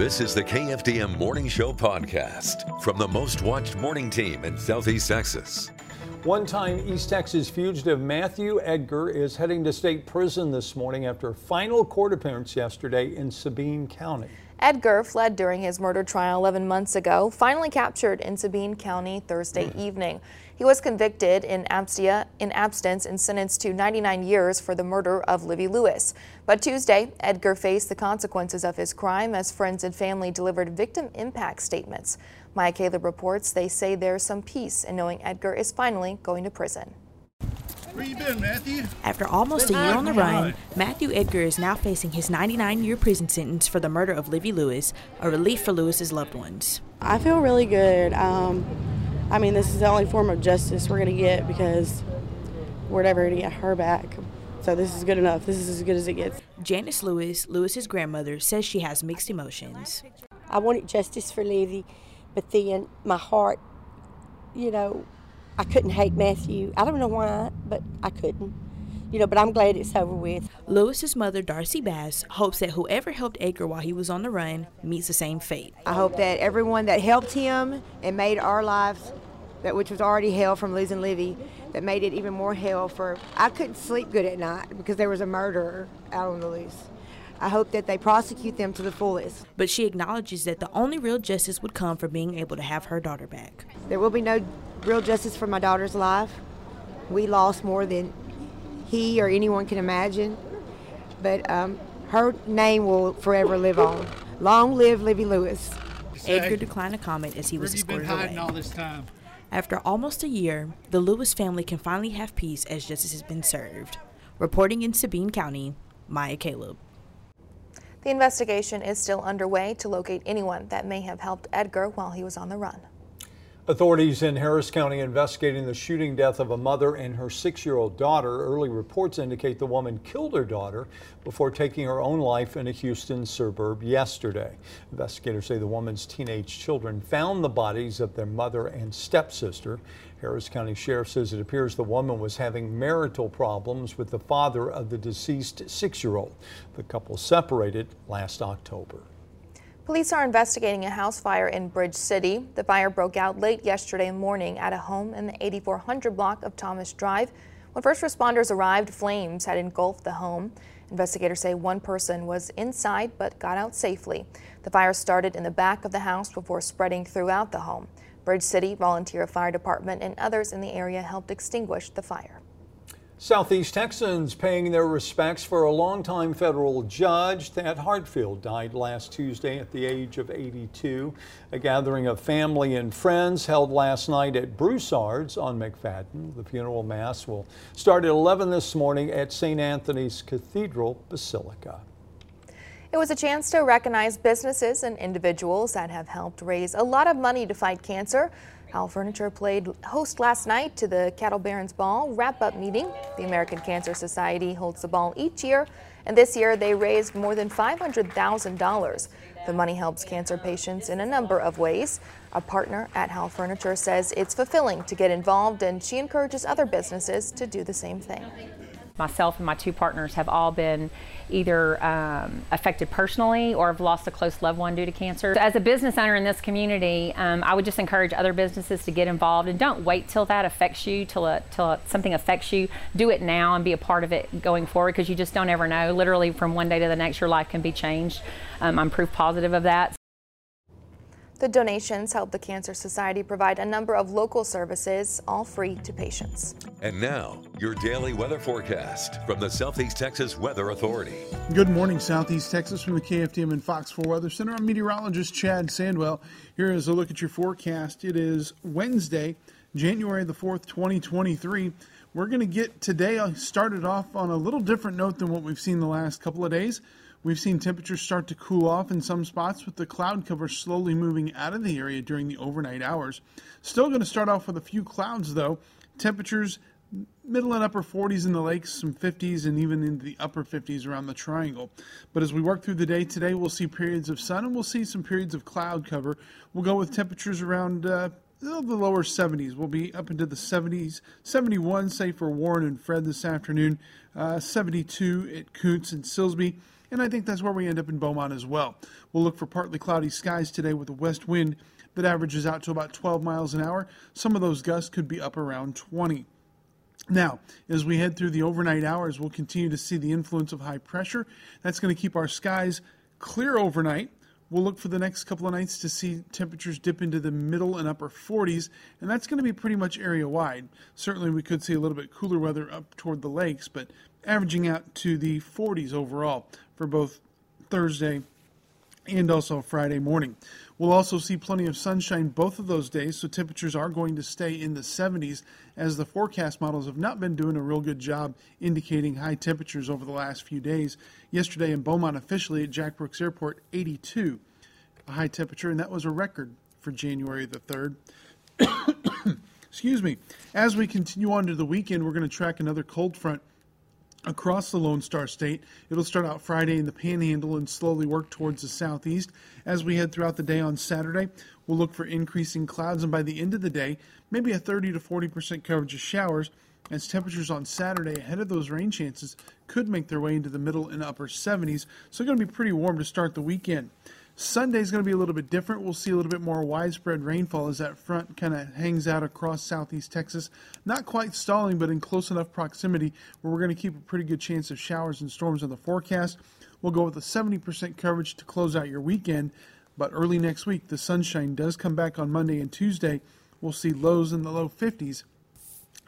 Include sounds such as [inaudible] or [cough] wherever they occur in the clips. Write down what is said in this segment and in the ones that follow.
This is the KFDM Morning Show podcast from the most watched morning team in Southeast Texas. One time East Texas fugitive Matthew Edgar is heading to state prison this morning after a final court appearance yesterday in Sabine County. Edgar fled during his murder trial 11 months ago, finally captured in Sabine County Thursday mm. evening. He was convicted in, abstia, in absence and sentenced to 99 years for the murder of Livy Lewis. But Tuesday, Edgar faced the consequences of his crime as friends and family delivered victim impact statements. Maya Caleb reports they say there's some peace in knowing Edgar is finally going to prison. Where you been, Matthew? After almost a year on the run, Matthew Edgar is now facing his 99-year prison sentence for the murder of Livy Lewis, a relief for Lewis's loved ones. I feel really good. Um, I mean, this is the only form of justice we're going to get because we're never going to get her back. So this is good enough. This is as good as it gets. Janice Lewis, Lewis's grandmother, says she has mixed emotions. I wanted justice for Livy, but then my heart, you know, I couldn't hate Matthew. I don't know why, but I couldn't. You know, but I'm glad it's over with. Lewis's mother, Darcy Bass, hopes that whoever helped Edgar while he was on the run meets the same fate. I hope that everyone that helped him and made our lives, that which was already hell from losing Livy, that made it even more hell for. I couldn't sleep good at night because there was a murderer out on the loose. I hope that they prosecute them to the fullest. But she acknowledges that the only real justice would come from being able to have her daughter back. There will be no real justice for my daughter's life. We lost more than he or anyone can imagine, but um, her name will forever live on. Long live Livy Lewis. Edgar declined to comment as he was escorted away. all this time? After almost a year, the Lewis family can finally have peace as justice has been served. Reporting in Sabine County, Maya Caleb. The investigation is still underway to locate anyone that may have helped Edgar while he was on the run. Authorities in Harris County investigating the shooting death of a mother and her six-year-old daughter. Early reports indicate the woman killed her daughter before taking her own life in a Houston suburb yesterday. Investigators say the woman's teenage children found the bodies of their mother and stepsister. Harris County Sheriff says it appears the woman was having marital problems with the father of the deceased six-year-old. The couple separated last October. Police are investigating a house fire in Bridge City. The fire broke out late yesterday morning at a home in the 8400 block of Thomas Drive. When first responders arrived, flames had engulfed the home. Investigators say one person was inside but got out safely. The fire started in the back of the house before spreading throughout the home. Bridge City Volunteer Fire Department and others in the area helped extinguish the fire. Southeast Texans paying their respects for a longtime federal judge. Thad Heartfield died last Tuesday at the age of 82. A gathering of family and friends held last night at Broussard's on McFaddin. The funeral mass will start at 11 this morning at St. Anthony's Cathedral Basilica. It was a chance to recognize businesses and individuals that have helped raise a lot of money to fight cancer. Howell Furniture played host last night to the Cattle Barons Ball wrap-up meeting. The American Cancer Society holds the ball each year, and this year they raised more than $500,000. The money helps cancer patients in a number of ways. A partner at Howell Furniture says it's fulfilling to get involved, and she encourages other businesses to do the same thing myself and my two partners have all been either um, affected personally or have lost a close loved one due to cancer. As a business owner in this community, um, I would just encourage other businesses to get involved and don't wait till that affects you, till, a, till a, something affects you. Do it now and be a part of it going forward because you just don't ever know. Literally, from one day to the next, your life can be changed. Um, I'm proof positive of that. The donations help the Cancer Society provide a number of local services, all free to patients. And now, your daily weather forecast from the Southeast Texas Weather Authority. Good morning, Southeast Texas, from the KFDM and Fox 4 Weather Center. I'm meteorologist Chad Sandwell. Here is a look at your forecast. It is Wednesday, January the 4th, 2023. We're going to get today started off on a little different note than what we've seen the last couple of days. We've seen temperatures start to cool off in some spots with the cloud cover slowly moving out of the area during the overnight hours. Still going to start off with a few clouds though. Temperatures middle and upper 40s in the lakes, some 50s, and even into the upper 50s around the triangle. But as we work through the day today, we'll see periods of sun and we'll see some periods of cloud cover. We'll go with temperatures around uh, the lower 70s. We'll be up into the 70s, 71, say for Warren and Fred this afternoon, uh, 72 at Kountze and Silsbee and I think that's where we end up in Beaumont as well. We'll look for partly cloudy skies today with a west wind that averages out to about 12 miles an hour. Some of those gusts could be up around 20. Now, as we head through the overnight hours, we'll continue to see the influence of high pressure. That's going to keep our skies clear overnight. We'll look for the next couple of nights to see temperatures dip into the middle and upper 40s, and that's going to be pretty much area wide. Certainly, we could see a little bit cooler weather up toward the lakes, but averaging out to the 40s overall for both Thursday and also Friday morning. We'll also see plenty of sunshine both of those days, so temperatures are going to stay in the 70s as the forecast models have not been doing a real good job indicating high temperatures over the last few days. Yesterday in Beaumont, officially at Jack Brooks Airport, 82, a high temperature, and that was a record for January the 3rd. [coughs] Excuse me. As we continue on to the weekend, we're going to track another cold front across the Lone Star State. It'll start out Friday in the Panhandle and slowly work towards the southeast. As we head throughout the day on Saturday, we'll look for increasing clouds, and by the end of the day, maybe a 30 to 40 percent coverage of showers. As temperatures on Saturday ahead of those rain chances could make their way into the middle and upper 70s, so it's going to be pretty warm to start the weekend. Sunday is going to be a little bit different. We'll see a little bit more widespread rainfall as that front kind of hangs out across southeast Texas. Not quite stalling, but in close enough proximity where we're going to keep a pretty good chance of showers and storms on the forecast. We'll go with a 70% coverage to close out your weekend. But early next week, the sunshine does come back on Monday and Tuesday. We'll see lows in the low 50s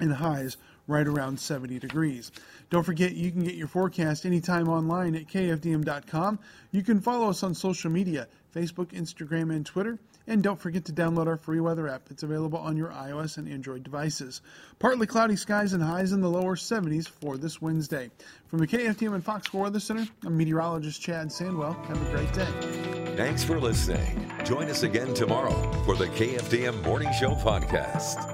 and highs right around 70 degrees. Don't forget, you can get your forecast anytime online at kfdm.com. You can follow us on social media Facebook, Instagram, and Twitter. And don't forget to download our free weather app. It's available on your iOS and Android devices. Partly cloudy skies and highs in the lower 70s for this Wednesday. From the KFDM and Fox 4 Weather Center, I'm meteorologist Chad Sandwell. Have a great day. Thanks for listening. Join us again tomorrow for the KFDM Morning Show podcast.